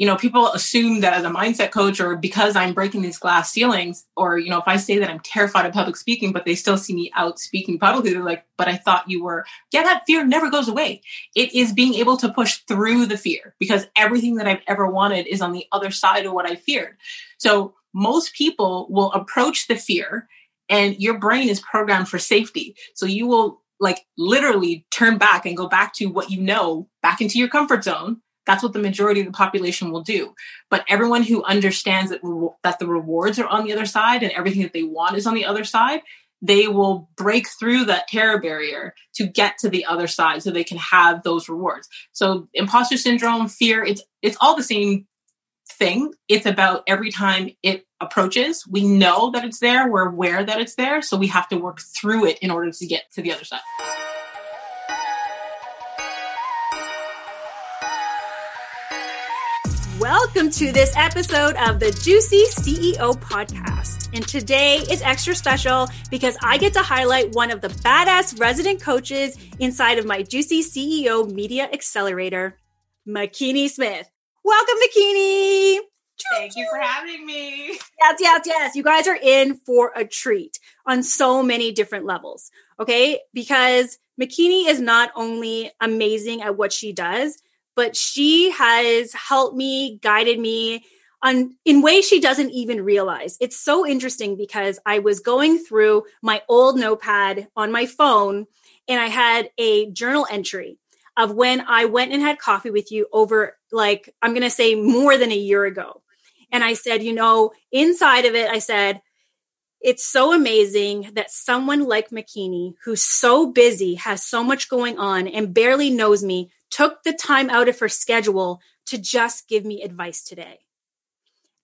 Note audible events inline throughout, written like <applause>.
you know, people assume that as a mindset coach or because I'm breaking these glass ceilings, or, you know, if I say that I'm terrified of public speaking, but they still see me out speaking publicly, they're like, but I thought you were, yeah, that fear never goes away. It is being able to push through the fear because everything that I've ever wanted is on the other side of what I feared. So most people will approach the fear and your brain is programmed for safety. So you will like literally turn back and go back to what you know, back into your comfort zone that's what the majority of the population will do. But everyone who understands that, re- that the rewards are on the other side and everything that they want is on the other side, they will break through that terror barrier to get to the other side so they can have those rewards. So imposter syndrome, fear, it's it's all the same thing. It's about every time it approaches, we know that it's there, we're aware that it's there, so we have to work through it in order to get to the other side. Welcome to this episode of the Juicy CEO podcast. And today is extra special because I get to highlight one of the badass resident coaches inside of my Juicy CEO Media Accelerator, Makini Smith. Welcome, Makini. Thank you for having me. Yes, yes, yes. You guys are in for a treat on so many different levels. Okay. Because Makini is not only amazing at what she does, but she has helped me, guided me on in ways she doesn't even realize. It's so interesting because I was going through my old notepad on my phone and I had a journal entry of when I went and had coffee with you over like I'm going to say more than a year ago. And I said, you know, inside of it I said it's so amazing that someone like Makini, who's so busy, has so much going on, and barely knows me, took the time out of her schedule to just give me advice today.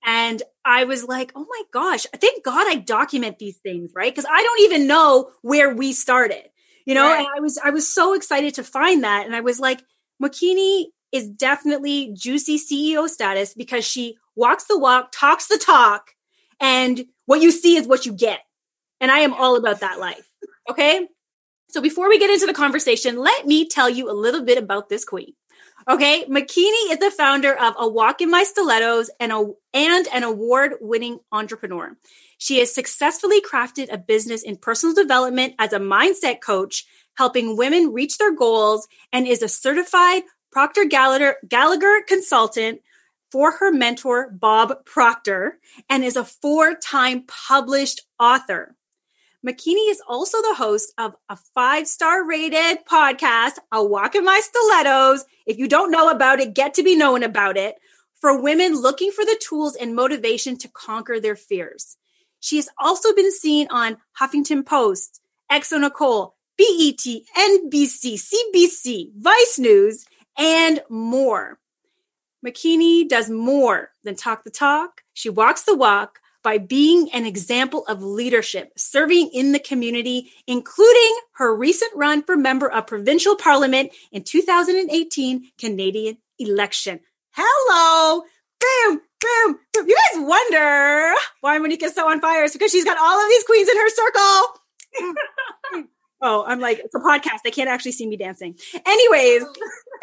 And I was like, oh my gosh, thank God I document these things, right? Because I don't even know where we started, you know? Right. And I was I was so excited to find that. And I was like, Makini is definitely juicy CEO status because she walks the walk, talks the talk, and what you see is what you get. And I am all about that life. Okay. So before we get into the conversation, let me tell you a little bit about this queen. Okay, Makini is the founder of A Walk in My Stilettos and, a, and an award winning entrepreneur. She has successfully crafted a business in personal development as a mindset coach, helping women reach their goals, and is a certified Proctor Gallagher, Gallagher consultant for her mentor, Bob Proctor, and is a four time published author. Makini is also the host of a five star rated podcast, A Walk in My Stilettos. If you don't know about it, get to be known about it for women looking for the tools and motivation to conquer their fears. She has also been seen on Huffington Post, xoNecole, BET, NBC, CBC, Vice News, and more. Makini does more than talk the talk. She walks the walk by being an example of leadership, serving in the community, including her recent run for member of provincial parliament in 2018 Canadian election. Hello! Boom, boom, boom. You guys wonder why Monica's so on fire. It's because she's got all of these queens in her circle. <laughs> oh, I'm like, it's a podcast. They can't actually see me dancing. Anyways,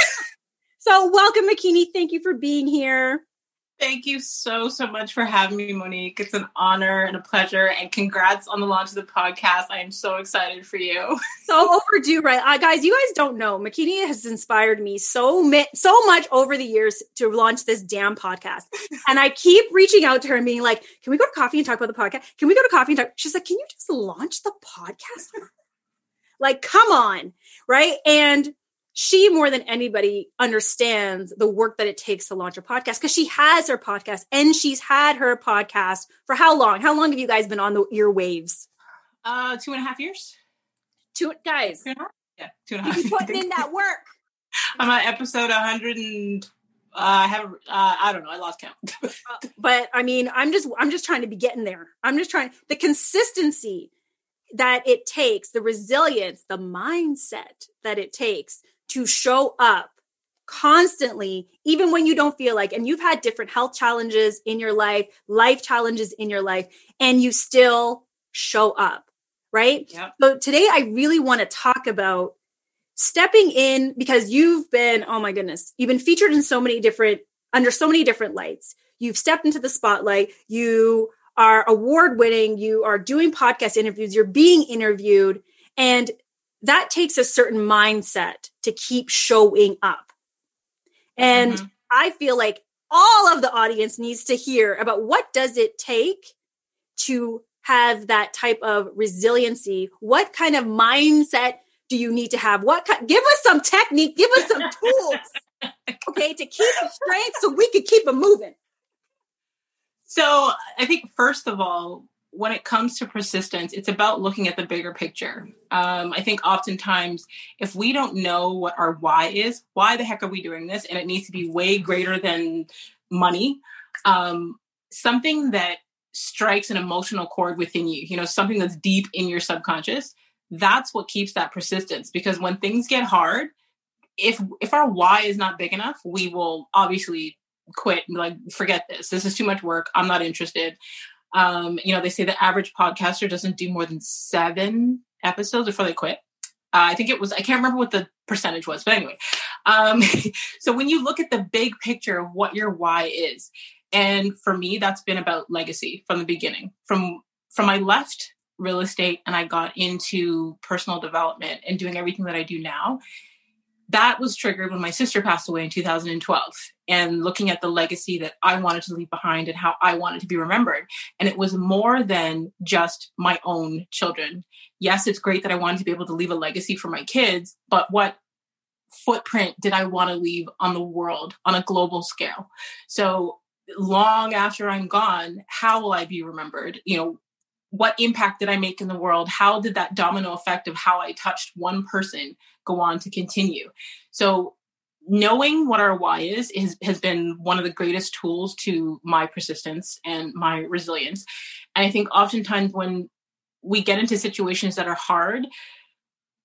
<laughs> so welcome, Makini. Thank you for being here. Thank you so, so much for having me, Monique. It's an honor and a pleasure. And congrats on the launch of the podcast. I am so excited for you. <laughs> so overdue, right? Uh, guys, you guys don't know. Makini has inspired me so, so much over the years to launch this damn podcast. <laughs> and I keep reaching out to her and being like, can we go to coffee and talk about the podcast? Can we go to coffee and talk? She's like, can you just launch the podcast? <laughs> like, come on. Right. And she more than anybody understands the work that it takes to launch a podcast because she has her podcast and she's had her podcast for how long? How long have you guys been on the earwaves? Uh, two and a half years. Two guys. Two and a half? Yeah, two and a half. You putting in that work. <laughs> I'm on episode 100 and uh, I have uh, I don't know I lost count. <laughs> uh, but I mean I'm just I'm just trying to be getting there. I'm just trying the consistency that it takes, the resilience, the mindset that it takes to show up constantly, even when you don't feel like, and you've had different health challenges in your life, life challenges in your life, and you still show up, right? Yep. So today I really want to talk about stepping in because you've been, oh my goodness, you've been featured in so many different under so many different lights. You've stepped into the spotlight. You are award winning. You are doing podcast interviews. You're being interviewed. And that takes a certain mindset to keep showing up. And mm-hmm. I feel like all of the audience needs to hear about what does it take to have that type of resiliency? What kind of mindset do you need to have? What kind, give us some technique, give us some tools, <laughs> okay, to keep the strength so we can keep it moving. So I think first of all, when it comes to persistence, it's about looking at the bigger picture. Um, I think oftentimes, if we don't know what our why is, why the heck are we doing this? And it needs to be way greater than money. Um, something that strikes an emotional chord within you, you know, something that's deep in your subconscious, that's what keeps that persistence. Because when things get hard, if if our why is not big enough, we will obviously quit and like forget this. This is too much work. I'm not interested. Um, you know, they say the average podcaster doesn't do more than seven episodes before they quit. Uh, I think it was, I can't remember what the percentage was, but anyway. Um, <laughs> so when you look at the big picture of what your why is, and for me, that's been about legacy from the beginning. From from I left real estate and I got into personal development and doing everything that I do now, that was triggered when my sister passed away in 2012 and looking at the legacy that I wanted to leave behind and how I wanted to be remembered. And it was more than just my own children. Yes, it's great that I wanted to be able to leave a legacy for my kids, but what footprint did I want to leave on the world on a global scale? So long after I'm gone, how will I be remembered? You know, what impact did I make in the world? How did that domino effect of how I touched one person go on to continue? So knowing what our why is, is has been one of the greatest tools to my persistence and my resilience. And I think oftentimes when we get into situations that are hard,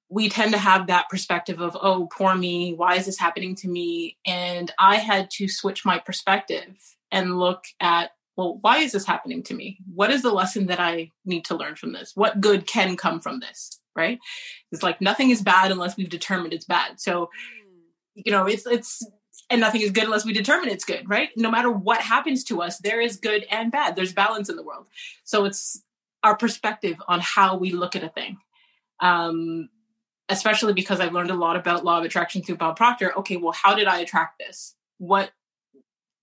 we tend to have that perspective of, oh, poor me, why is this happening to me? And I had to switch my perspective and look at well, why is this happening to me? What is the lesson that I need to learn from this? What good can come from this? Right? It's like nothing is bad unless we've determined it's bad. So, you know, it's it's and nothing is good unless we determine it's good, right? No matter what happens to us, there is good and bad. There's balance in the world. So it's our perspective on how we look at a thing. Um, especially because I've learned a lot about law of attraction through Bob Proctor. Okay, well, how did I attract this? What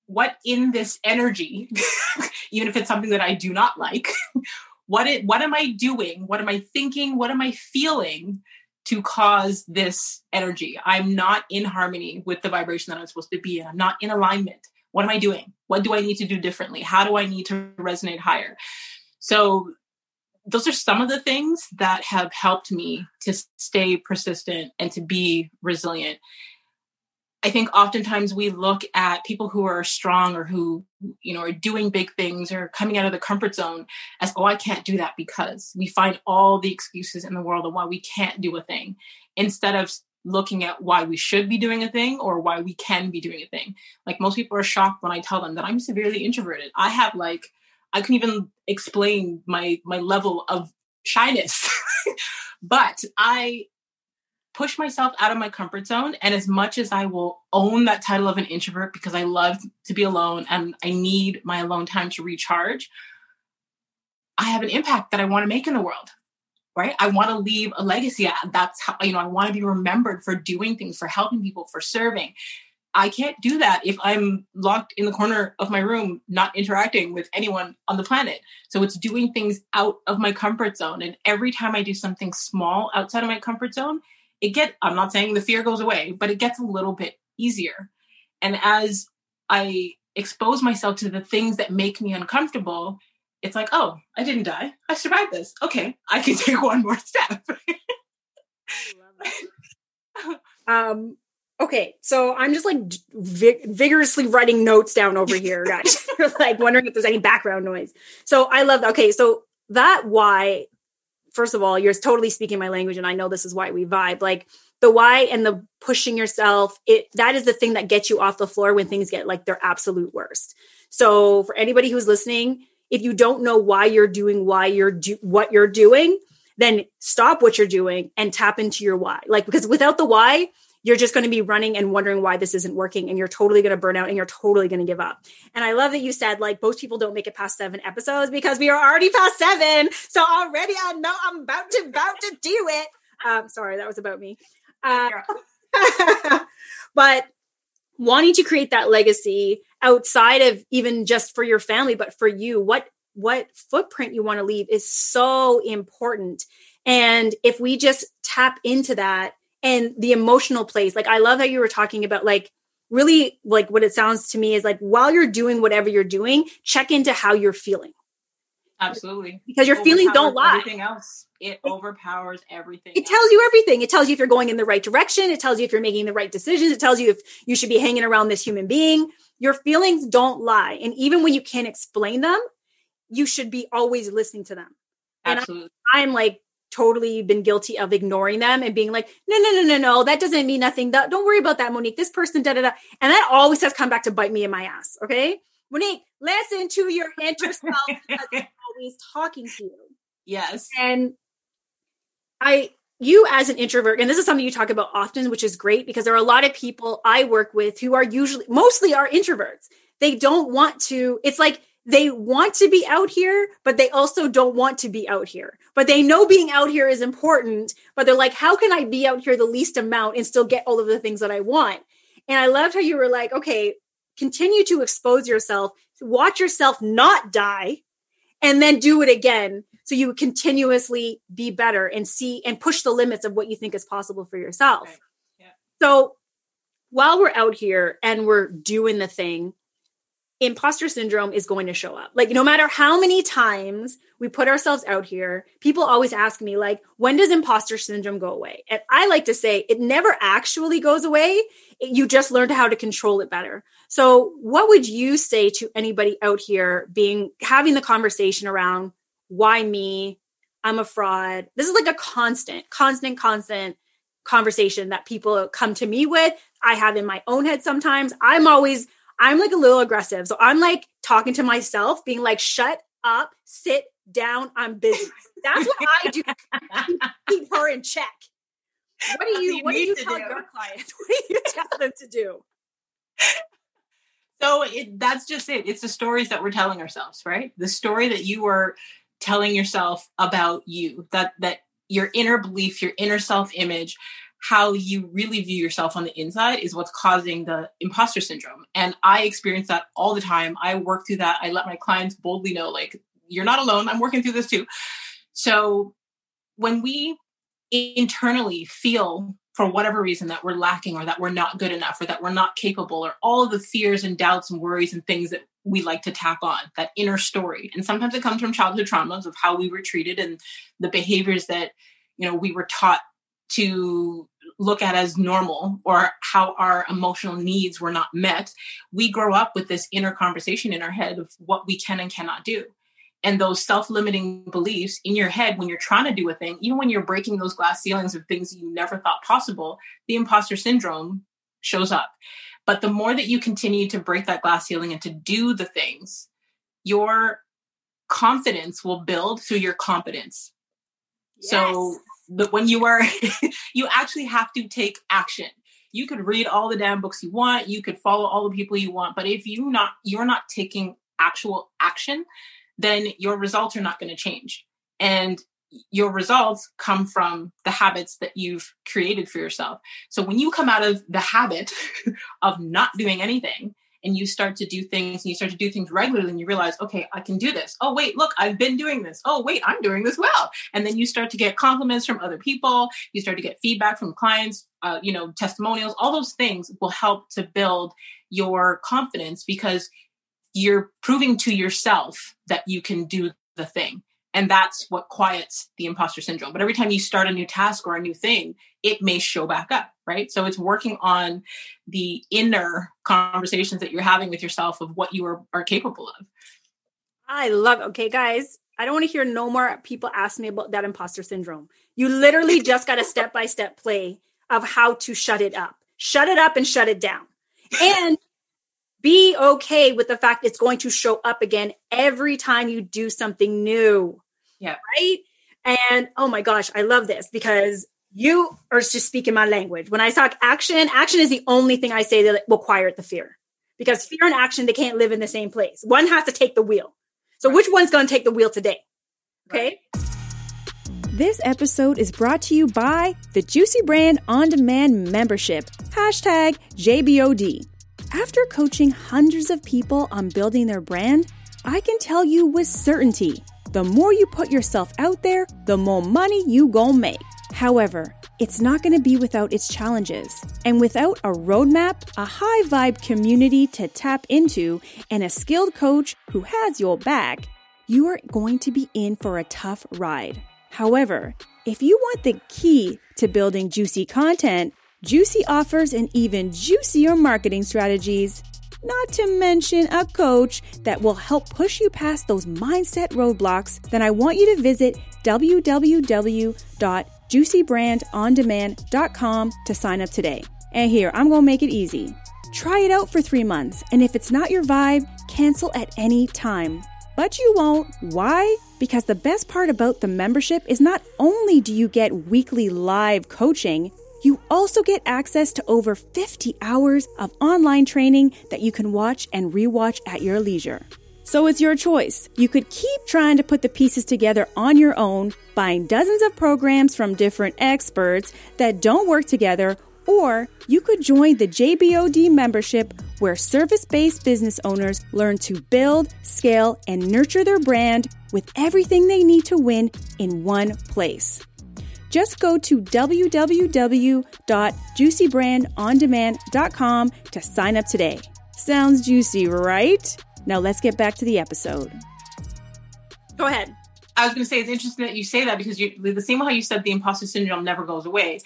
what in this energy, <laughs> even if it's something that I do not like, <laughs> what it what am I doing? What am I thinking? What am I feeling to cause this energy? I'm not in harmony with the vibration that I'm supposed to be in. I'm not in alignment. What am I doing? What do I need to do differently? How do I need to resonate higher? So those are some of the things that have helped me to stay persistent and to be resilient I think oftentimes we look at people who are strong or who, you know, are doing big things or coming out of the comfort zone as, oh, I can't do that because we find all the excuses in the world of why we can't do a thing instead of looking at why we should be doing a thing or why we can be doing a thing. Like most people are shocked when I tell them that I'm severely introverted. I have like, I can even explain my my level of shyness. <laughs> but I push myself out of my comfort zone. And as much as I will own that title of an introvert because I love to be alone and I need my alone time to recharge, I have an impact that I want to make in the world. Right? I want to leave a legacy. That's how, you know, I want to be remembered for doing things, for helping people, for serving. I can't do that if I'm locked in the corner of my room, not interacting with anyone on the planet. So it's doing things out of my comfort zone. And every time I do something small outside of my comfort zone, it get i'm not saying the fear goes away but it gets a little bit easier. And as i expose myself to the things that make me uncomfortable it's like oh i didn't die. I survived this. Okay i can <laughs> take one more step. Um okay so i'm just like vig- vigorously writing notes down over here <laughs> like wondering if there's any background noise. So i love that. Okay so that why first of all, you're totally speaking my language, and I know this is why we vibe. Like the why and the pushing yourself, it that is the thing that gets you off the floor when things get like their absolute worst. So for anybody who's listening, if you don't know why you're doing why you're do what you're doing, then stop what you're doing and tap into your why. Like because without the why, you're just going to be running and wondering why this isn't working and you're totally going to burn out and you're totally going to give up. And I love that you said like most people don't make it past 7 episodes because we are already past 7. So already I know I'm about to about to do it. Um sorry, that was about me. Uh, <laughs> but wanting to create that legacy outside of even just for your family but for you what what footprint you want to leave is so important and if we just tap into that and the emotional place like i love that you were talking about like really like what it sounds to me is like while you're doing whatever you're doing check into how you're feeling Absolutely. Because your feelings don't lie. Everything else. It overpowers everything. It else. tells you everything. It tells you if you're going in the right direction. It tells you if you're making the right decisions. It tells you if you should be hanging around this human being. Your feelings don't lie. And even when you can't explain them, you should be always listening to them. Absolutely. And I, I'm like totally been guilty of ignoring them and being like, no, no, no, no, no, that doesn't mean nothing. Don't worry about that, Monique. This person, da da da. And that always has come back to bite me in my ass. Okay. Monique, listen to your inner self <laughs> because always talking to you. Yes. And I, you as an introvert, and this is something you talk about often, which is great because there are a lot of people I work with who are usually, mostly are introverts. They don't want to, it's like they want to be out here, but they also don't want to be out here. But they know being out here is important, but they're like, how can I be out here the least amount and still get all of the things that I want? And I loved how you were like, okay, continue to expose yourself, watch yourself not die, and then do it again. So you continuously be better and see and push the limits of what you think is possible for yourself. Right. Yeah. So while we're out here and we're doing the thing, imposter syndrome is going to show up. Like no matter how many times we put ourselves out here, people always ask me like, when does imposter syndrome go away? And I like to say it never actually goes away. You just learn how to control it better. So what would you say to anybody out here being having the conversation around why me? I'm a fraud. This is like a constant, constant, constant conversation that people come to me with. I have in my own head sometimes. I'm always I'm like a little aggressive. So I'm like talking to myself, being like, shut up, sit down, I'm busy. That's what I do keep her in check. What do you, you what do you tell do. your clients? <laughs> What do you tell them to do? So it, that's just it. It's the stories that we're telling ourselves, right? The story that you are telling yourself about you, that that your inner belief, your inner self image, how you really view yourself on the inside is what's causing the imposter syndrome. And I experience that all the time. I work through that. I let my clients boldly know, like, you're not alone. I'm working through this too. So when we internally feel for whatever reason that we're lacking or that we're not good enough or that we're not capable or all the fears and doubts and worries and things that we like to tack on that inner story and sometimes it comes from childhood traumas of how we were treated and the behaviors that you know we were taught to look at as normal or how our emotional needs were not met, we grow up with this inner conversation in our head of what we can and cannot do. And those self limiting beliefs in your head when you're trying to do a thing, even when you're breaking those glass ceilings of things you never thought possible, the imposter syndrome shows up. But the more that you continue to break that glass ceiling and to do the things, your confidence will build through your competence. Yes. So but when you are <laughs> you actually have to take action. You could read all the damn books you want. You could follow all the people you want. But if you not you're not taking actual action then your results are not going to change. And your results come from the habits that you've created for yourself. So when you come out of the habit <laughs> of not doing anything and you start to do things and you start to do things regularly and you realize, okay, I can do this. Oh, wait, look, I've been doing this. Oh, wait, I'm doing this well. And then you start to get compliments from other people. You start to get feedback from clients, uh, you know, testimonials, all those things will help to build your confidence because you're proving to yourself that you can do the thing. And that's what quiets the imposter syndrome. But every time you start a new task or a new thing, it may show back up, right? So it's working on the inner conversations that you're having with yourself of what you are, are capable of. I love okay, guys. I don't want to hear no more people ask me about that imposter syndrome. You literally just got a step by step play of how to shut it up. Shut it up and shut it down. And be okay with the fact it's going to show up again every time you do something new. Yeah. Right. And oh my gosh, I love this because You are just speaking my language. When I talk action, action is the only thing I say that will quiet the fear. Because fear and action, they can't live in the same place. One has to take the wheel. So which one's going to take the wheel today? Okay. This episode is brought to you by the Juicy Brand On Demand membership. Hashtag JBOD. After coaching hundreds of people on building their brand, I can tell you with certainty the more you put yourself out there, the more money you gon' make. However, it's not going to be without its challenges. And without a roadmap, a high vibe community to tap into, and a skilled coach who has your back, you are going to be in for a tough ride. However, if you want the key to building juicy content, Juicy offers an even juicier marketing strategies. Not to mention a coach that will help push you past those mindset roadblocks, then I want you to visit www.juicybrandondemand.com to sign up today. And here, I'm going to make it easy. Try it out for three months, and if it's not your vibe, cancel at any time. But you won't. Why? Because the best part about the membership is not only do you get weekly live coaching, you also get access to over 50 hours of online training that you can watch and rewatch at your leisure. So it's your choice. You could keep trying to put the pieces together on your own, buying dozens of programs from different experts that don't work together, or you could join the JBOD membership where service based business owners learn to build, scale, and nurture their brand with everything they need to win in one place. Just go to www.juicybrandondemand.com to sign up today. Sounds juicy, right? Now let's get back to the episode. Go ahead. I was going to say it's interesting that you say that because you, the same way how you said the imposter syndrome never goes away,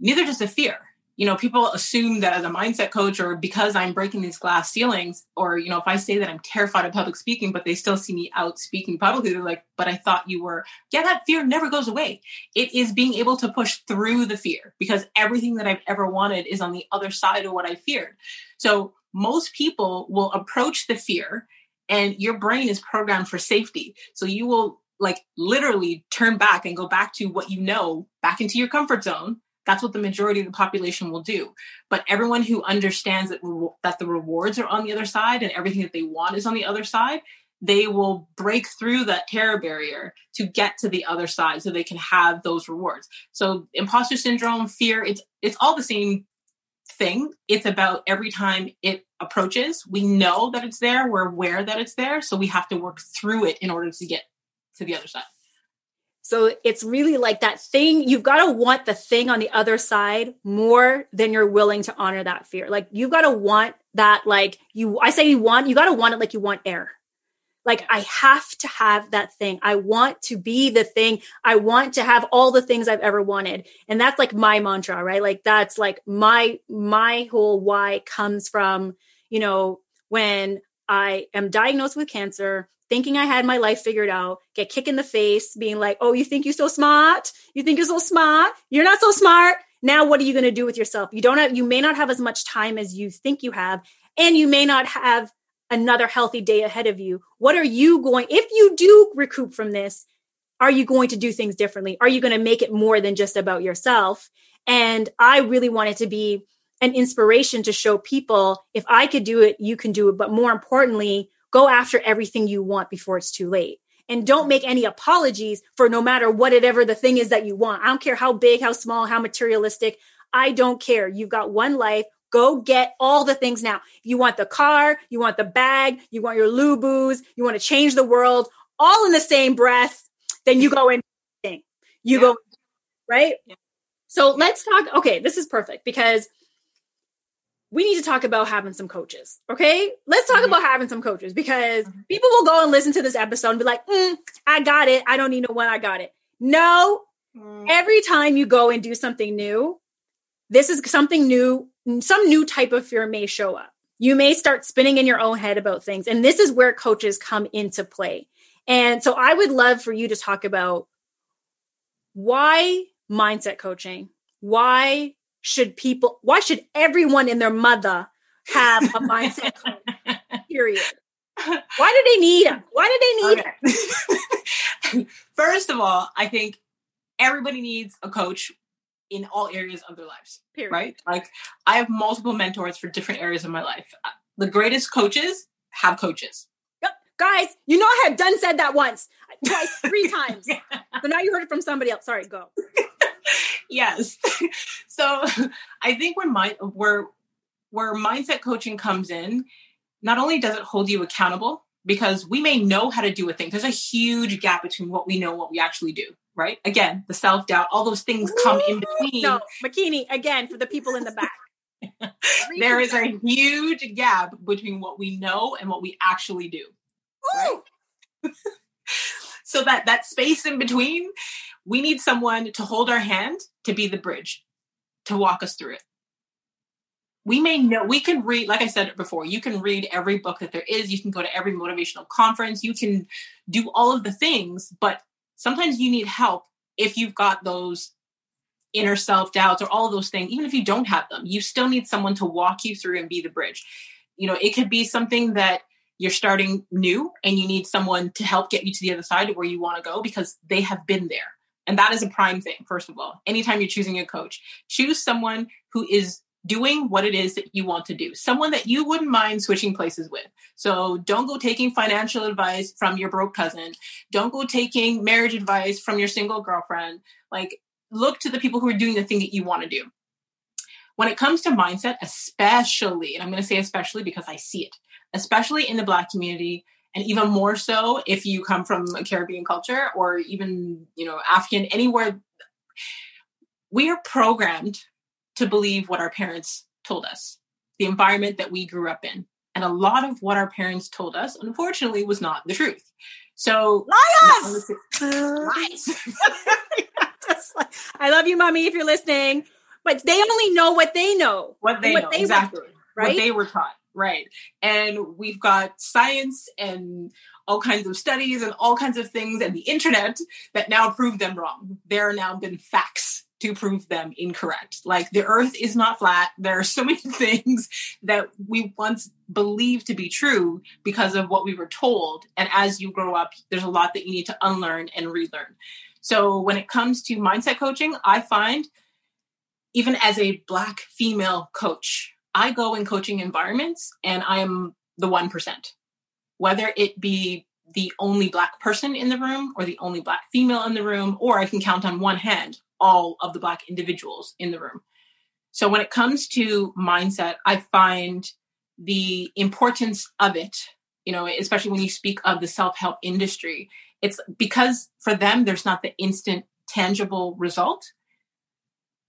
neither does the fear you know, people assume that as a mindset coach or because I'm breaking these glass ceilings, or, you know, if I say that I'm terrified of public speaking, but they still see me out speaking publicly, they're like, but I thought you were, yeah, that fear never goes away. It is being able to push through the fear because everything that I've ever wanted is on the other side of what I feared. So most people will approach the fear and your brain is programmed for safety. So you will like literally turn back and go back to what you know, back into your comfort zone that's what the majority of the population will do. But everyone who understands that, re- that the rewards are on the other side and everything that they want is on the other side, they will break through that terror barrier to get to the other side so they can have those rewards. So imposter syndrome, fear, it's it's all the same thing. It's about every time it approaches, we know that it's there, we're aware that it's there, so we have to work through it in order to get to the other side. So it's really like that thing, you've got to want the thing on the other side more than you're willing to honor that fear. Like you've got to want that, like you, I say you want, you got to want it like you want air. Like I have to have that thing. I want to be the thing. I want to have all the things I've ever wanted. And that's like my mantra, right? Like that's like my, my whole why comes from, you know, when I am diagnosed with cancer, thinking I had my life figured out, get kicked in the face, being like, oh, you think you're so smart? You think you're so smart? You're not so smart. Now, what are you going to do with yourself? You don't have, you may not have as much time as you think you have, and you may not have another healthy day ahead of you. What are you going, if you do recoup from this, are you going to do things differently? Are you going to make it more than just about yourself? And I really wanted to be an inspiration to show people if I could do it, you can do it. But more importantly, go after everything you want before it's too late. And don't make any apologies for no matter whatever the thing is that you want. I don't care how big, how small, how materialistic. I don't care. You've got one life. Go get all the things now. You want the car, you want the bag, you want your Lubus, you want to change the world, all in the same breath. Then you go in. You yeah. go right. Yeah. So let's talk. Okay, this is perfect because we need to talk about having some coaches. Okay. Let's talk mm-hmm. about having some coaches because mm-hmm. people will go and listen to this episode and be like, mm, I got it. I don't need no one. I got it. No, mm. every time you go and do something new, this is something new, some new type of fear may show up. You may start spinning in your own head about things. And this is where coaches come into play. And so I would love for you to talk about why mindset coaching, why should people, why should everyone and their mother have a <laughs> mindset coach? Period. <laughs> Why do they need them? Why do they need okay. <laughs> First of all, I think everybody needs a coach in all areas of their lives. Period. Right? Like I have multiple mentors for different areas of my life. Uh, The greatest coaches have coaches. Yep. Guys, you know I have done said that once, twice, three times. So now you heard it from somebody else. Sorry, go. Yes. <laughs> so <laughs> I think when my where where mindset coaching comes in, not only does it hold you accountable because we may know how to do a thing. There's a huge gap between what we know and what we actually do, right? Again, the self-doubt, all those things come in between. No, Makini, again, for the people in the back. <laughs> There is a huge gap between what we know and what we actually do. Ooh, So that that space in between, we need someone to hold our hand to be the bridge, to walk us through it. We may know we can read, like I said before, you can read every book that there is, you can go to every motivational conference, you can do all of the things, but sometimes you need help if you've got those inner self doubts or all those things, even if you don't have them, you still need someone to walk you through and be the bridge. You know, it could be something that you're starting new and you need someone to help get you to the other side of where you want to go because they have been there. And that is a prime thing, first of all. Anytime you're choosing a coach, choose someone who is doing what it is that you want to do, someone that you wouldn't mind switching places with. So don't go taking financial advice from your broke cousin. Don't go taking marriage advice from your single girlfriend. Like, look to the people who are doing the thing that you want to do. When it comes to mindset, especially, and I'm going to say especially because I see it, especially in the Black community, and even more so if you come from a Caribbean culture or even, you know, African, anywhere, we are programmed to believe what our parents told us, the environment that we grew up in. And a lot of what our parents told us, unfortunately, was not the truth. So, Liars! <laughs> lies. <laughs> Like- I love you, mommy, if you're listening. But they only know what they know. what they What know they were exactly right? what they were taught right. And we've got science and all kinds of studies and all kinds of things and the internet that now prove them wrong. There are now been facts to prove them incorrect. Like the earth is not flat. There are so many <laughs> things that we once believed to be true because of what we were told. And as you grow up there's a lot that you need to unlearn and relearn. So when it comes to mindset coaching i find even as a black female coach, I go in coaching environments and I am the 1%. Whether it be the only black person in the room or the only black female in the room, or I can count on one hand all of the black individuals in the room. So when it comes to mindset, I find the importance of it, you know, especially when you speak of the self help industry, it's because for them, there's not the instant tangible result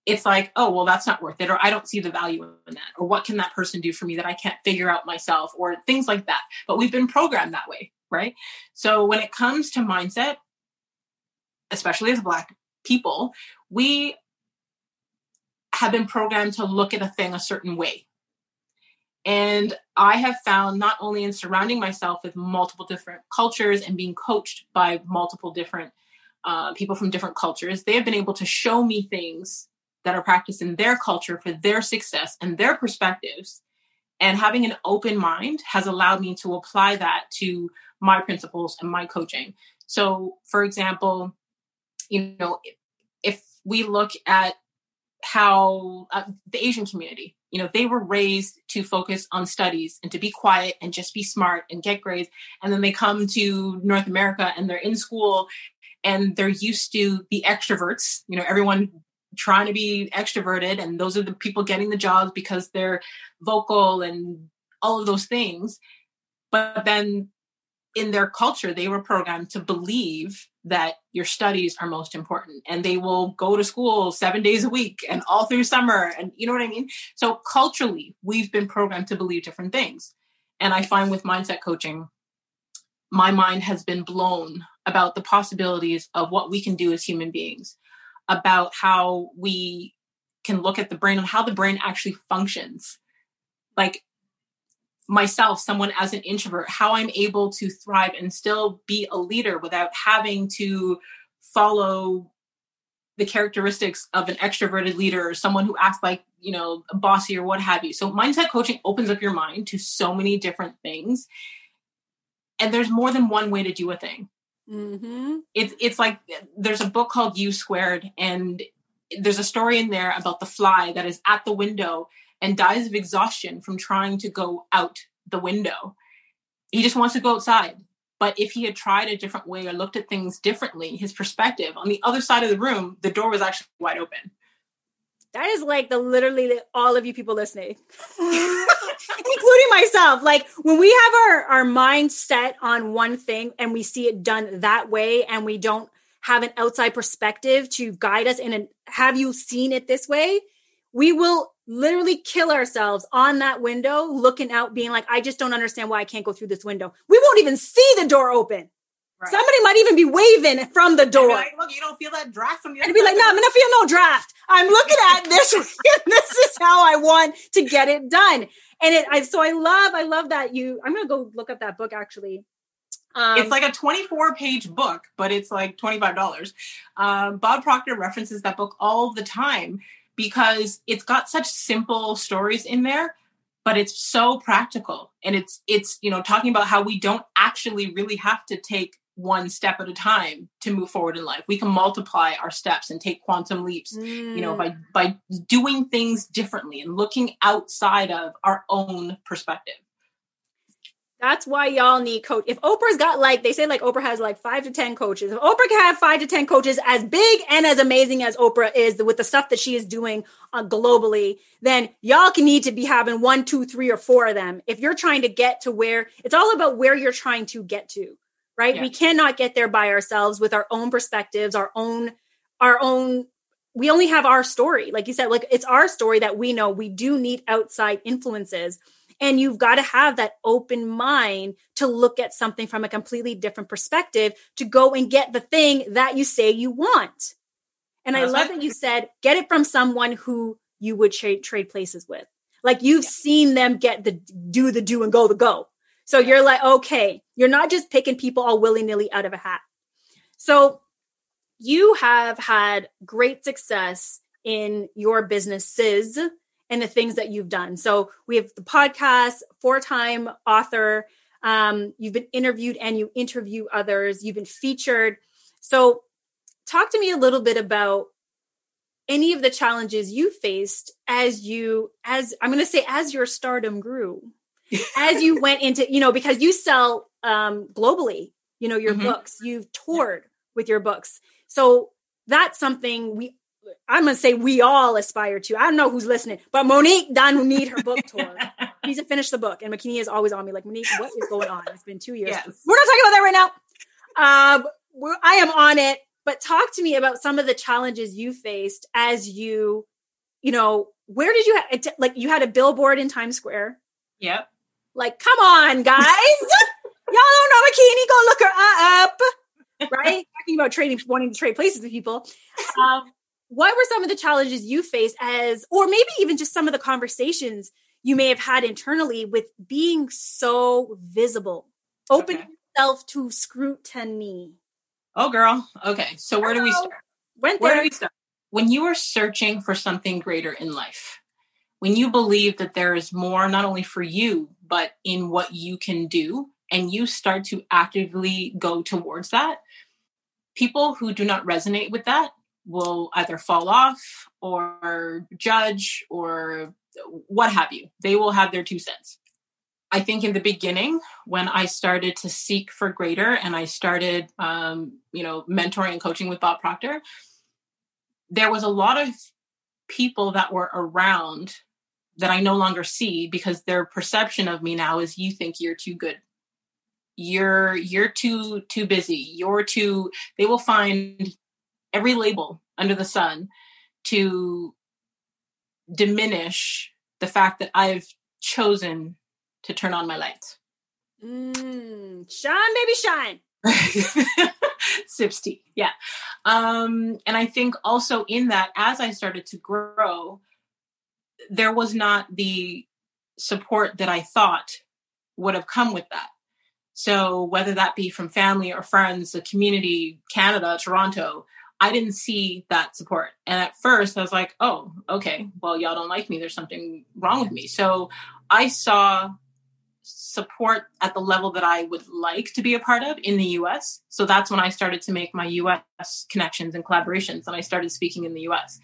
it's like, oh, well, that's not worth it, or I don't see the value in that, or what can that person do for me that I can't figure out myself, or things like that. But we've been programmed that way, right? So when it comes to mindset, especially as Black people, we have been programmed to look at a thing a certain way. And I have found not only in surrounding myself with multiple different cultures and being coached by multiple different uh, people from different cultures, they have been able to show me things that are practiced in their culture for their success and their perspectives. And having an open mind has allowed me to apply that to my principles and my coaching. So, for example, you know, if we look at how uh, the Asian community, you know, they were raised to focus on studies and to be quiet and just be smart and get grades. And then they come to North America and they're in school and they're used to the extroverts, you know, everyone trying to be extroverted and those are the people getting the jobs because they're vocal and all of those things. But then in their culture they were programmed to believe that your studies are most important and they will go to school 7 days a week and all through summer and you know what I mean? So culturally we've been programmed to believe different things. And I find with mindset coaching my mind has been blown about the possibilities of what we can do as human beings about how we can look at the brain and how the brain actually functions. Like myself, someone as an introvert, how I'm able to thrive and still be a leader without having to follow the characteristics of an extroverted leader or someone who acts like, you know, bossy or what have you. So mindset coaching opens up your mind to so many different things. And there's more than one way to do a thing Mm-hmm. it's it's like there's a book called U Squared, and there's a story in there about the fly that is at the window and dies of exhaustion from trying to go out the window. He just wants to go outside. But if he had tried a different way or looked at things differently, his perspective on the other side of the room, the door was actually wide open. That is like the literally all of you people listening, <laughs> including myself. Like when we have our our mind set on one thing and we see it done that way, and we don't have an outside perspective to guide us in and have you seen it this way, we will literally kill ourselves on that window, looking out, being like, I just don't understand why I can't go through this window. We won't even see the door open. Right. Somebody might even be waving from the door. Like, Look, you don't feel that draft from the And be like, no, I'm gonna feel no draft. I'm looking at this. <laughs> <laughs> this is how I want to get it done. And it, I so I love, I love that you. I'm gonna go look up that book actually. Um, it's like a 24 page book, but it's like $25. Um, Bob Proctor references that book all the time because it's got such simple stories in there but it's so practical and it's it's you know talking about how we don't actually really have to take one step at a time to move forward in life we can multiply our steps and take quantum leaps mm. you know by mm. by doing things differently and looking outside of our own perspective that's why y'all need coach. If Oprah's got like they say like Oprah has like 5 to 10 coaches. If Oprah can have 5 to 10 coaches as big and as amazing as Oprah is with the stuff that she is doing uh, globally, then y'all can need to be having one, two, three or four of them. If you're trying to get to where it's all about where you're trying to get to, right? Yeah. We cannot get there by ourselves with our own perspectives, our own our own we only have our story. Like you said, like it's our story that we know. We do need outside influences and you've got to have that open mind to look at something from a completely different perspective to go and get the thing that you say you want. And I love that you said, get it from someone who you would trade trade places with. Like you've yeah. seen them get the do the do and go the go. So you're like, okay, you're not just picking people all willy nilly out of a hat. So you have had great success in your businesses and the things that you've done. So we have the podcast, four time author. Um, you've been interviewed and you interview others. You've been featured. So talk to me a little bit about any of the challenges you faced as you as i'm going to say as your stardom grew as you <laughs> went into you know because you sell um globally you know your mm-hmm. books you've toured with your books so that's something we I'm gonna say we all aspire to. I don't know who's listening, but Monique Don need her book tour. <laughs> needs to finish the book, and Makini is always on me like Monique, what is going on? It's been two years. Yes. We're not talking about that right now. Um, I am on it, but talk to me about some of the challenges you faced as you, you know, where did you have like you had a billboard in Times Square? Yep. Like, come on, guys, <laughs> y'all don't know Makini. Go look her up. <laughs> Right, talking about trading, wanting to trade places with people. Um, what were some of the challenges you faced as or maybe even just some of the conversations you may have had internally with being so visible open okay. yourself to scrutiny oh girl okay so where do we start Went there. where do we start when you are searching for something greater in life when you believe that there is more not only for you but in what you can do and you start to actively go towards that people who do not resonate with that will either fall off or judge or what have you. They will have their two cents. I think in the beginning, when I started to seek for greater and I started, um, you know, mentoring and coaching with Bob Proctor, there was a lot of people that were around that I no longer see because their perception of me now is you think you're too good. You're you're too too busy. You're too they will find every label under the sun to diminish the fact that I've chosen to turn on my lights. Mm, shine, baby, shine. <laughs> Sips tea. Yeah. Um, and I think also in that, as I started to grow, there was not the support that I thought would have come with that. So whether that be from family or friends, the community, Canada, Toronto, I didn't see that support. And at first I was like, oh, okay, well, y'all don't like me. There's something wrong with me. So I saw support at the level that I would like to be a part of in the US. So that's when I started to make my US connections and collaborations and I started speaking in the US.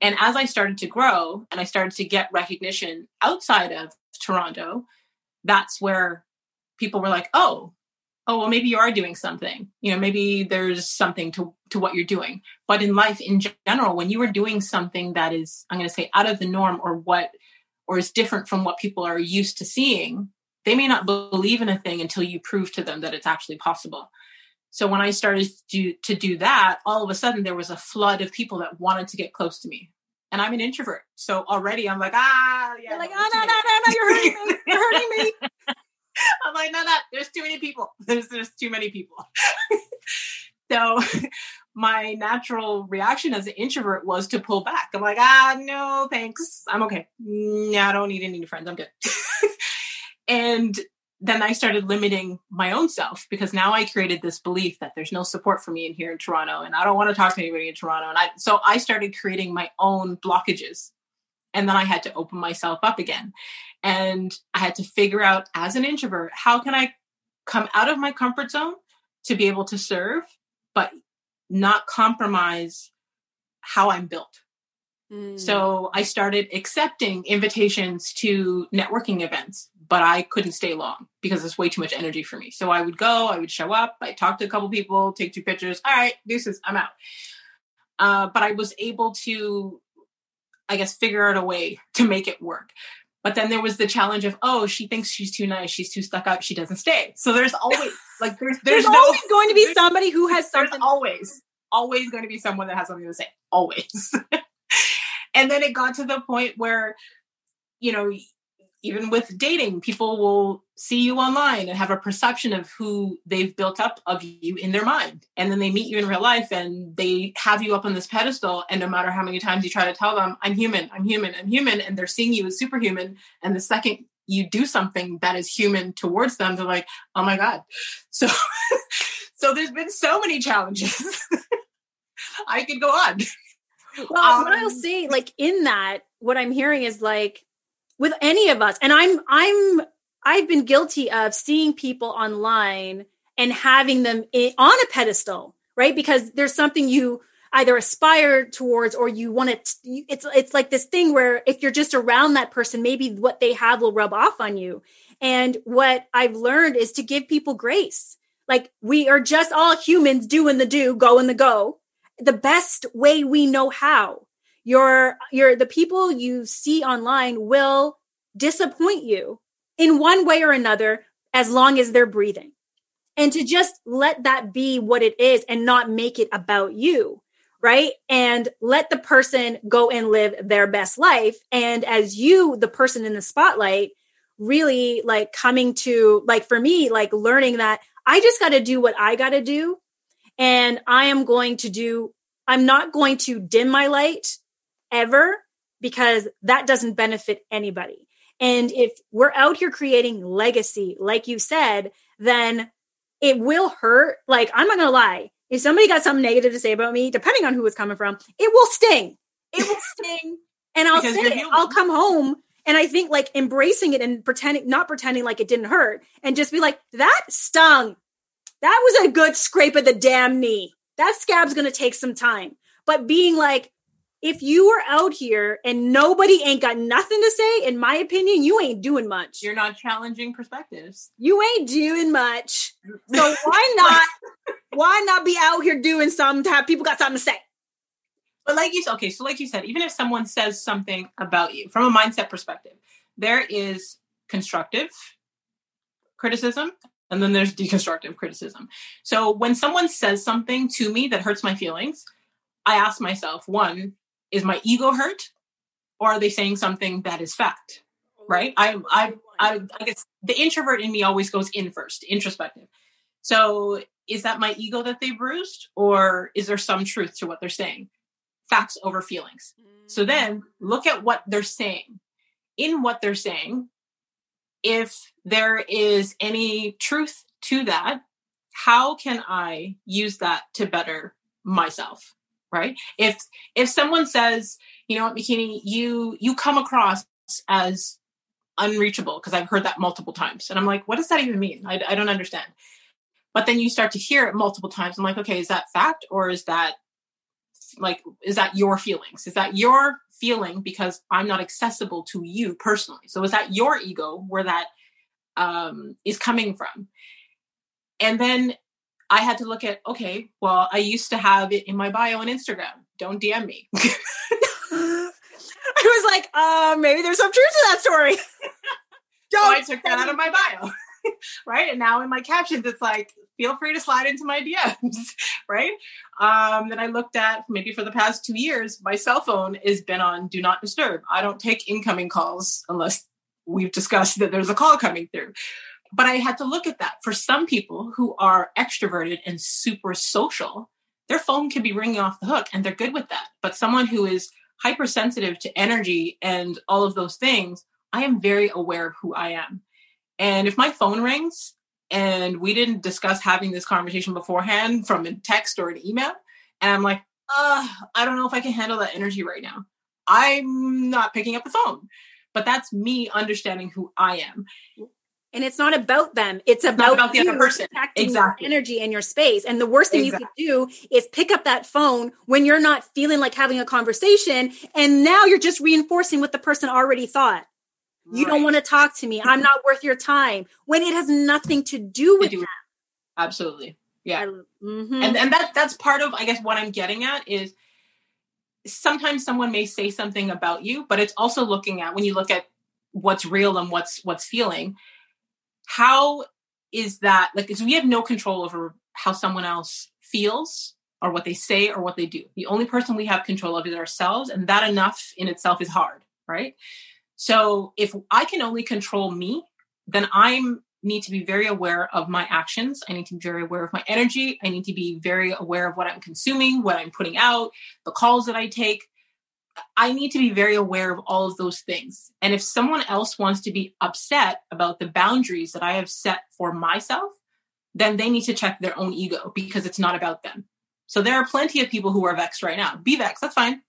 And as I started to grow and I started to get recognition outside of Toronto, that's where people were like, "Oh, oh well maybe you are doing something. You know maybe there's something to to what you're doing. But in life in general when you are doing something that is i'm going to say out of the norm or what or is different from what people are used to seeing they may not believe in a thing until you prove to them that it's actually possible. So when i started to, to do that all of a sudden there was a flood of people that wanted to get close to me. And i'm an introvert. So already i'm like ah yeah you're like oh no no no no you're hurting me. You're hurting me <laughs> <laughs> I'm like, no, no, there's too many people. <laughs> There's there's too many people. <laughs> so my natural reaction as an introvert was to pull back. I'm like, ah, no, thanks. I'm okay. No, I don't need any new friends. I'm good. and then I started limiting my own self because now I created this belief that there's no support for me in here in Toronto and I don't want to talk to anybody in Toronto. And I so I started creating my own blockages. And then I had to open myself up again. And I had to figure out as an introvert, how can I come out of my comfort zone to be able to serve, but not compromise how I'm built. Mm. So I started accepting invitations to networking events, but I couldn't stay long because it's way too much energy for me. So I would go, I would show up, I talk to a couple people, take two pictures. All right, deuces, I'm out. Uh, but I was able to, I guess, figure out a way to make it work. But then there was the challenge of, oh, she thinks she's too nice, she's too stuck up, she doesn't stay. So there's always like there's there's, there's no, always going to be somebody who has something. Always always going to be someone that has something to say. Always. <laughs> and then it got to the point where, you know, even with dating, people will see you online and have a perception of who they've built up of you in their mind. And then they meet you in real life and they have you up on this pedestal. And no matter how many times you try to tell them, I'm human, I'm human, I'm human, and they're seeing you as superhuman. And the second you do something that is human towards them, they're like, oh my God. <laughs> So, so there's been so many challenges. <laughs> I could go on. Well, um, what I'll um, say, like in that, what I'm hearing is like, with any of us. And i'm i'm i've been guilty of seeing people online and having them in, on a pedestal right? Because there's something you either aspire towards or you want to it's it's like this thing where if you're just around that person maybe what they have will rub off on you. And what i've learned is to give people grace. Like we are just all humans doing the do going the go. The best way we know how your your the people you see online will disappoint you in one way or another as long as they're breathing. And to just let that be what it is and not make it about you right? And let the person go and live their best life. And as you the person in the spotlight really like coming to like for me like learning that i just got to do what i got to do. And i am going to do i'm not going to dim my light ever because that doesn't benefit anybody. And if we're out here creating legacy, like you said, then it will hurt. Like, I'm not going to lie. If somebody got something negative to say about me, depending on who it's coming from, it will sting. It will <laughs> sting. And I'll because say it. I'll come home and I think like embracing it and pretending, not pretending like it didn't hurt and just be like, that stung. That was a good scrape of the damn knee. That scab's going to take some time. But being like, if you are out here and nobody ain't got nothing to say, in my opinion, you ain't doing much. You're not challenging perspectives. You ain't doing much. <laughs> So why not? why not be out here doing something to have people got something to say? But like you said, okay, so like you said, even if someone says something about you from a mindset perspective, there is constructive criticism and then there's deconstructive criticism. So when someone says something to me that hurts my feelings, I ask myself, one, is my ego hurt? Or are they saying something that is fact right? I i i, I guess the introvert in me always goes in first introspective. So is that my ego that they bruised? Or is there some truth to what they're saying? Facts over feelings. So then look at what they're saying. In what they're saying if there is any truth to that how can i use that to better myself right if if someone says you know what Makini you you come across as unreachable because I've heard that multiple times. And I'm like, what does that even mean? I, I don't understand. But then you start to hear it multiple times. I'm like, okay, is that fact or is that like, is that your feelings? Is that your feeling because I'm not accessible to you personally? So is that your ego where that um, is coming from? And then I had to look at, okay, well, I used to have it in my bio on Instagram. Don't DM me. <laughs> I was like, uh, maybe there's some truth to that story. <laughs> Don't. So I took that out of my bio. <laughs> right. And now in my captions, it's like, feel free to slide into my DMs. right. Um, then I looked at maybe for the past two years, my cell phone has been on do not disturb. I don't take incoming calls unless we've discussed that there's a call coming through. But I had to look at that. For some people who are extroverted and super social, their phone can be ringing off the hook and they're good with that. But someone who is hypersensitive to energy and all of those things, I am very aware of who I am. And if my phone rings and we didn't discuss having this conversation beforehand from a text or an email, and I'm like, uh, I don't know if I can handle that energy right now. I'm not picking up the phone. But that's me understanding who I am and it's not about them. It's, it's about, about the other person. exactly. energy and your space. And the worst thing exactly. you could do is pick up that phone when you're not feeling like having a conversation and now you're just reinforcing what the person already thought. You right. don't want to talk to me. I'm not worth your time. When it has nothing to do with that. absolutely. Yeah. Mm-hmm. and and that that's part of i guess what i'm getting at is sometimes someone may say something about you but it's also looking at when you look at what's real and what's what's feeling how is that like we have no control over how someone else feels or what they say or what they do. The only person we have control of is ourselves and that enough in itself is hard right? So if i can only control me then i'm need to be very aware of my actions. I need to be very aware of my energy. I need to be very aware of what i'm consuming what i'm putting out the calls that i take I need to be very aware of all of those things. And if someone else wants to be upset about the boundaries that I have set for myself, then they need to check their own ego because it's not about them. So there are plenty of people who are vexed right now. Be vexed, that's fine.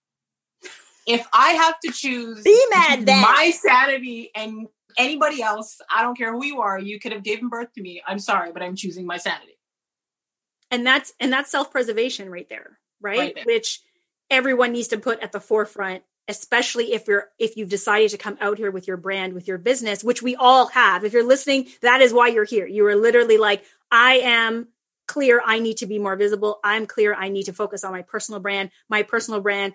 If I have to choose be mad then. my sanity and anybody else, I don't care who you are, you could have given birth to me. I'm sorry, but I'm choosing my sanity. And that's and that's self-preservation right there, right? right there. Which everyone needs to put at the forefront especially if you're if you've decided to come out here with your brand with your business which we all have. If you're listening that is why you're here. You are literally like i am clear i need to be more visible. I'm clear i need to focus on my personal brand. My personal brand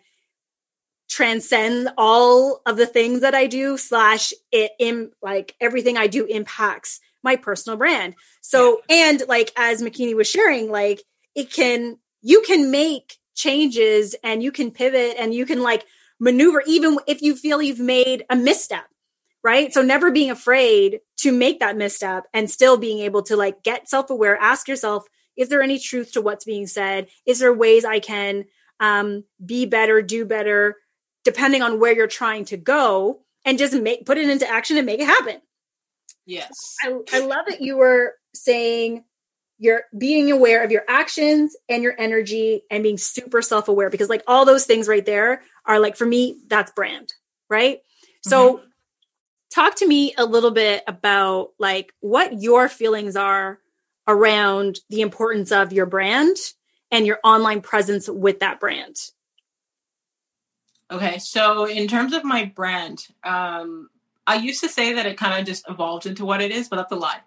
transcends all of the things that i do slash it in like everything i do impacts my personal brand. So yeah. and like as Makini was sharing like it can you can make changes and you can pivot and you can like maneuver even if you feel you've made a misstep right? So never being afraid to make that misstep and still being able to like get self-aware ask yourself is there any truth to what's being said? Is there ways i can um, be better do better depending on where you're trying to go and just make put it into action and make it happen? Yes. I, I love that you were saying you're being aware of your actions and your energy and being super self-aware because like all those things right there are like for me that's brand right? Mm-hmm. so talk to me a little bit about like what your feelings are around the importance of your brand and your online presence with that brand. Okay so in terms of my brand um i used to say that it kind of just evolved into what it is but that's a lie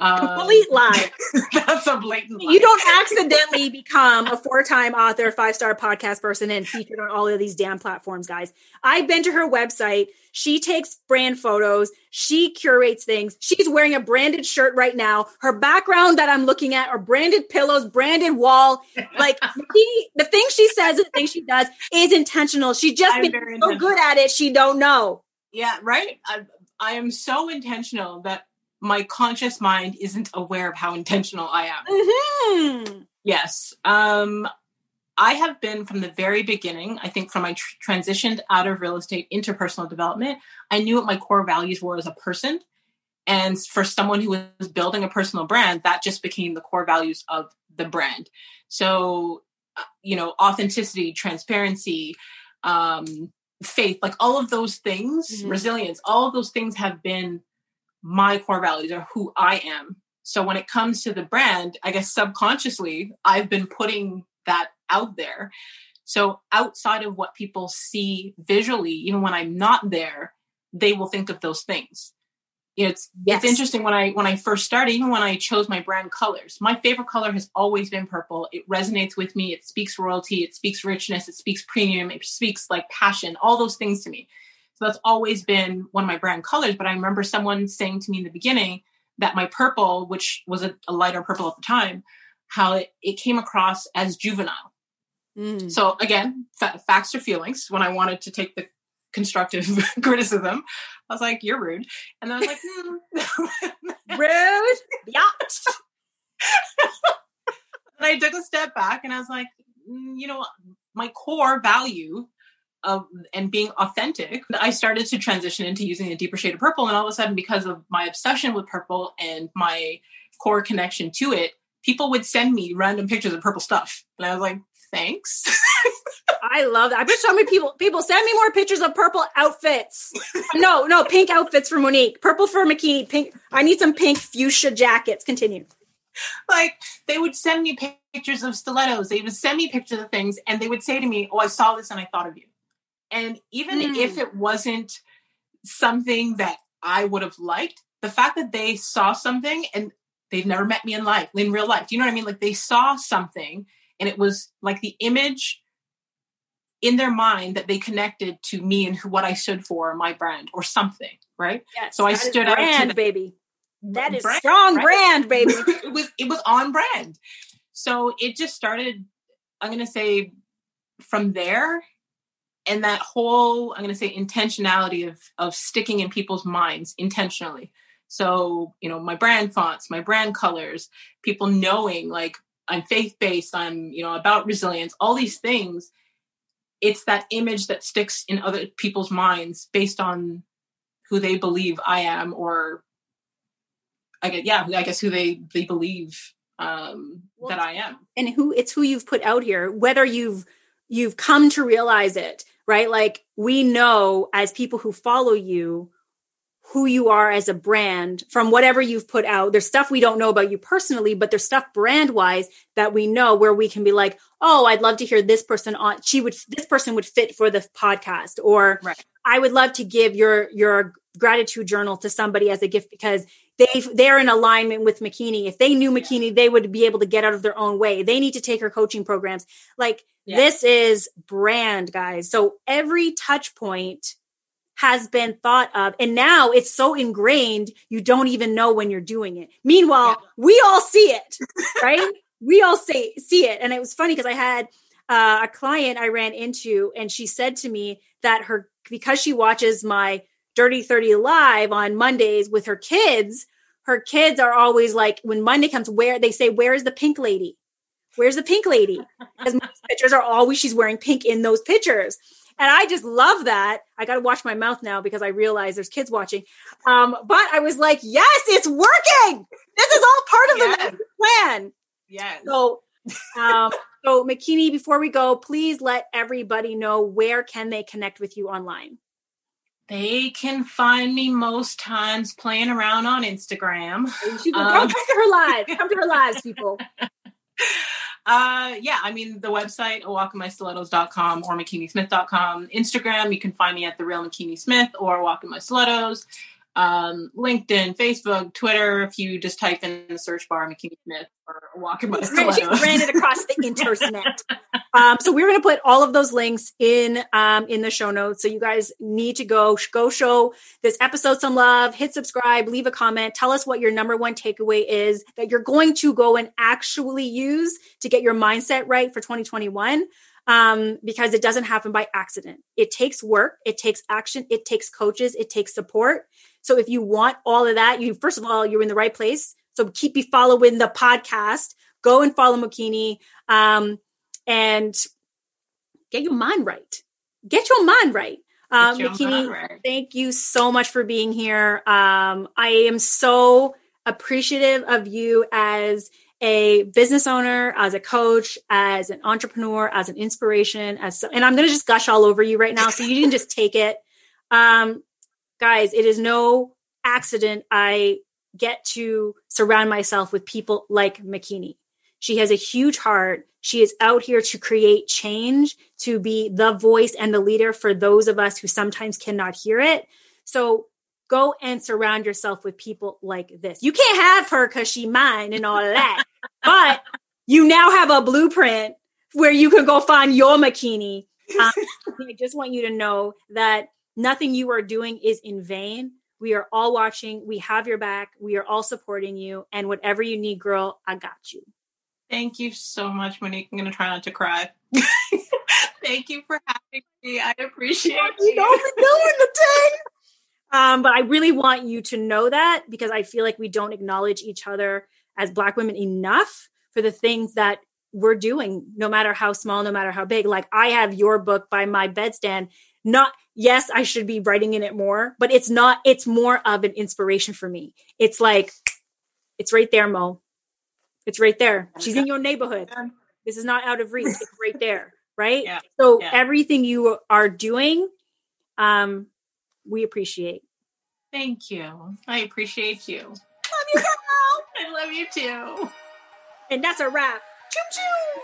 Complete um, lie. <laughs> that's a blatant lie. You don't accidentally become a four-time author, five-star podcast person, and featured on all of these damn platforms, guys. I've been to her website. She takes brand photos. She curates things. She's wearing a branded shirt right now. Her background that I'm looking at are branded pillows, branded wall. Like <laughs> she, the thing she says, and the thing she does is intentional. She just I'm been so good at it, she don't know. Yeah, right. I, I am so intentional that my conscious mind isn't aware of how intentional I am. Mm-hmm. Yes. Um, I have been from the very beginning, I think from my tr- transitioned out of real estate into personal development, I knew what my core values were as a person. And for someone who was building a personal brand, that just became the core values of the brand. So, uh, you know, authenticity, transparency, um, faith, like all of those things, Mhm. resilience, all of those things have been my core values or who I am. So when it comes to the brand, I guess subconsciously, I've been putting that out there. So outside of what people see visually, even when I'm not there, they will think of those things. It's Yes. it's interesting when I when I first started, even when I chose my brand colors, my favorite color has always been purple. It resonates with me. It speaks royalty. It speaks richness. It speaks premium. It speaks like passion. All those things to me. So that's always been one of my brand colors. But I remember someone saying to me in the beginning that my purple, which was a, a lighter purple at the time, how it, it came across as juvenile. Mm. So again, fa- facts or feelings. When I wanted to take the constructive <laughs> criticism, I was like, "You're rude," and I was like, hmm. <laughs> Rude. Yeah. <laughs> and I took a step back and I was like, mm, you know, my core value of and being authentic, I started to transition into using a deeper shade of purple. And all of a sudden, because of my obsession with purple and my core connection to it, people would send me random pictures of purple stuff. And I was like, thanks. <laughs> I love that. I've bet so many people people send me more pictures of purple outfits. No, no, pink outfits for Monique. Purple for Makini. Pink. I need some pink fuchsia jackets. Continue. like they would send me pictures of stilettos. They would send me pictures of things and they would say to me, Oh, I saw this and I thought of you. And even Hmm. if it wasn't something that I would have liked, the fact that they saw something and they've never met me in life, in real life, do you know what I mean? Like they saw something and it was like the image in their mind that they connected to me and who, what I stood for, my brand or something, right? Yes, So I stood out to brand, the- baby. That is Brand, strong right? brand, baby. <laughs> it was it was on brand. So it just started, I'm gonna say from there and that whole I'm gonna say intentionality of of sticking in people's minds intentionally. So, you know, my brand fonts, my brand colors, people knowing like I'm faith-based, I'm, you know, about resilience, all these things. It's that image that sticks in other people's minds based on who they believe I am or I guess, yeah, I guess who they they believe um, Well, that I am. and who it's who you've put out here whether you've you've come to realize it right like we know as people who follow you who you are as a brand from whatever you've put out there's stuff we don't know about you personally but there's stuff brand wise that we know where we can be like oh i'd love to hear this person on she would this person would fit for the podcast or Right. i would love to give your your gratitude journal to somebody as a gift because they they're in alignment with Makini. If they knew Makini, they would be able to get out of their own way. They need to take her coaching programs. Like Yeah. this is brand, guys. So every touch point has been thought of and now it's so ingrained you don't even know when you're doing it. Meanwhile, Yeah. we all see it, right? <laughs> we all say see it. And it was funny because I had uh, a client I ran into and she said to me that her because she watches my Dirty 30 live on Mondays with her kids, her kids are always like, when Monday comes, where they say, Where's the pink lady? Where's the pink lady? <laughs> Because most pictures are always she's wearing pink in those pictures. And I just love that. I got to watch my mouth now because I realize there's kids watching. Um, but I was like, yes, it's working. This is all part of Yes. the plan. Yes. So, um, so Makini, before we go, please let everybody know where can they connect with you online. They can find me most times playing around on Instagram. Should go, Um, come to her live. <laughs> Come to her lives, people. Uh, yeah, I mean, the website, walkinmystilettos.com or makini-smith.com. Instagram, you can find me at The Real Makini Smith or Walk in My Stilettos. Um, LinkedIn, Facebook, Twitter, if you just type in the search bar Makini Smith or Walk in My She's Stilettos. branded across the <laughs> internet. Um, so we're going to put all of those links in um, in the show notes. So you guys need to go go show this episode some love, hit subscribe, leave a comment, tell us what your number one takeaway is that you're going to go and actually use to get your mindset right for 2021. Um, because it doesn't happen by accident. It takes work, it takes action, it takes coaches, it takes support. So if you want all of that, you first of all, you're in the right place. So keep you following the podcast. Go and follow Makini um, and get your mind right. Get your mind right. Um, Get your Makini, mind right. thank you so much for being here. Um, I am so appreciative of you as a business owner, as a coach, as an entrepreneur, as an inspiration, as and I'm going to just gush all over you right now, so you can just take it. Um, guys, it is no accident I get to surround myself with people like Makini. She has a huge heart. She is out here to create change, to be the voice and the leader for those of us who sometimes cannot hear it. So go and surround yourself with people like this. You can't have her because she mine and all that, <laughs> but you now have a blueprint where you can go find your Makini. <laughs> Um, I just want you to know that nothing you are doing is in vain. We are all watching. We have your back. We are all supporting you. And whatever you need, girl, I got you. Thank you so much, Monique. I'm going to try not to cry. <laughs> Thank you for having me. I appreciate you. You be doing the thing. Um, but I really want you to know that because I feel like we don't acknowledge each other as Black women enough for the things that we're doing, no matter how small, no matter how big. Like I have your book by my bedstand. Not, yes, I should be writing in it more, but it's not, it's more of an inspiration for me. It's like, it's right there, Mo. It's right there. She's in your neighborhood. This is not out of reach. It's right there. <laughs> Right. Yeah. So Yeah. everything you are doing, um, we appreciate. Thank you. I appreciate you. Love you, girl. <laughs> I love you too. And that's a wrap. Choo choo.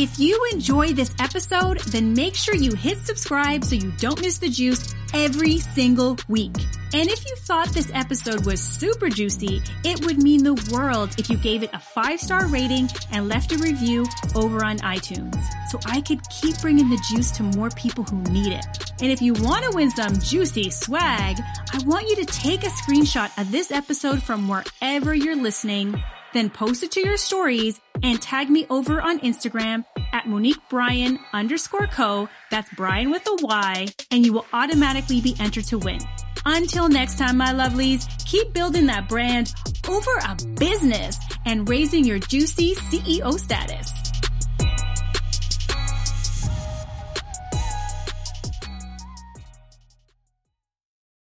If you enjoy this episode, then make sure you hit subscribe so you don't miss the juice every single week. And if you thought this episode was super juicy, it would mean the world if you gave it a five star rating and left a review over on iTunes so I could keep bringing the juice to more people who need it. And if you want to win some juicy swag, I want you to take a screenshot of this episode from wherever you're listening then post it to your stories and tag me over on Instagram at Monique Bryan underscore co. That's Brian with a Y, and you will automatically be entered to win. Until next time, my lovelies, keep building that brand over a business and raising your juicy CEO status.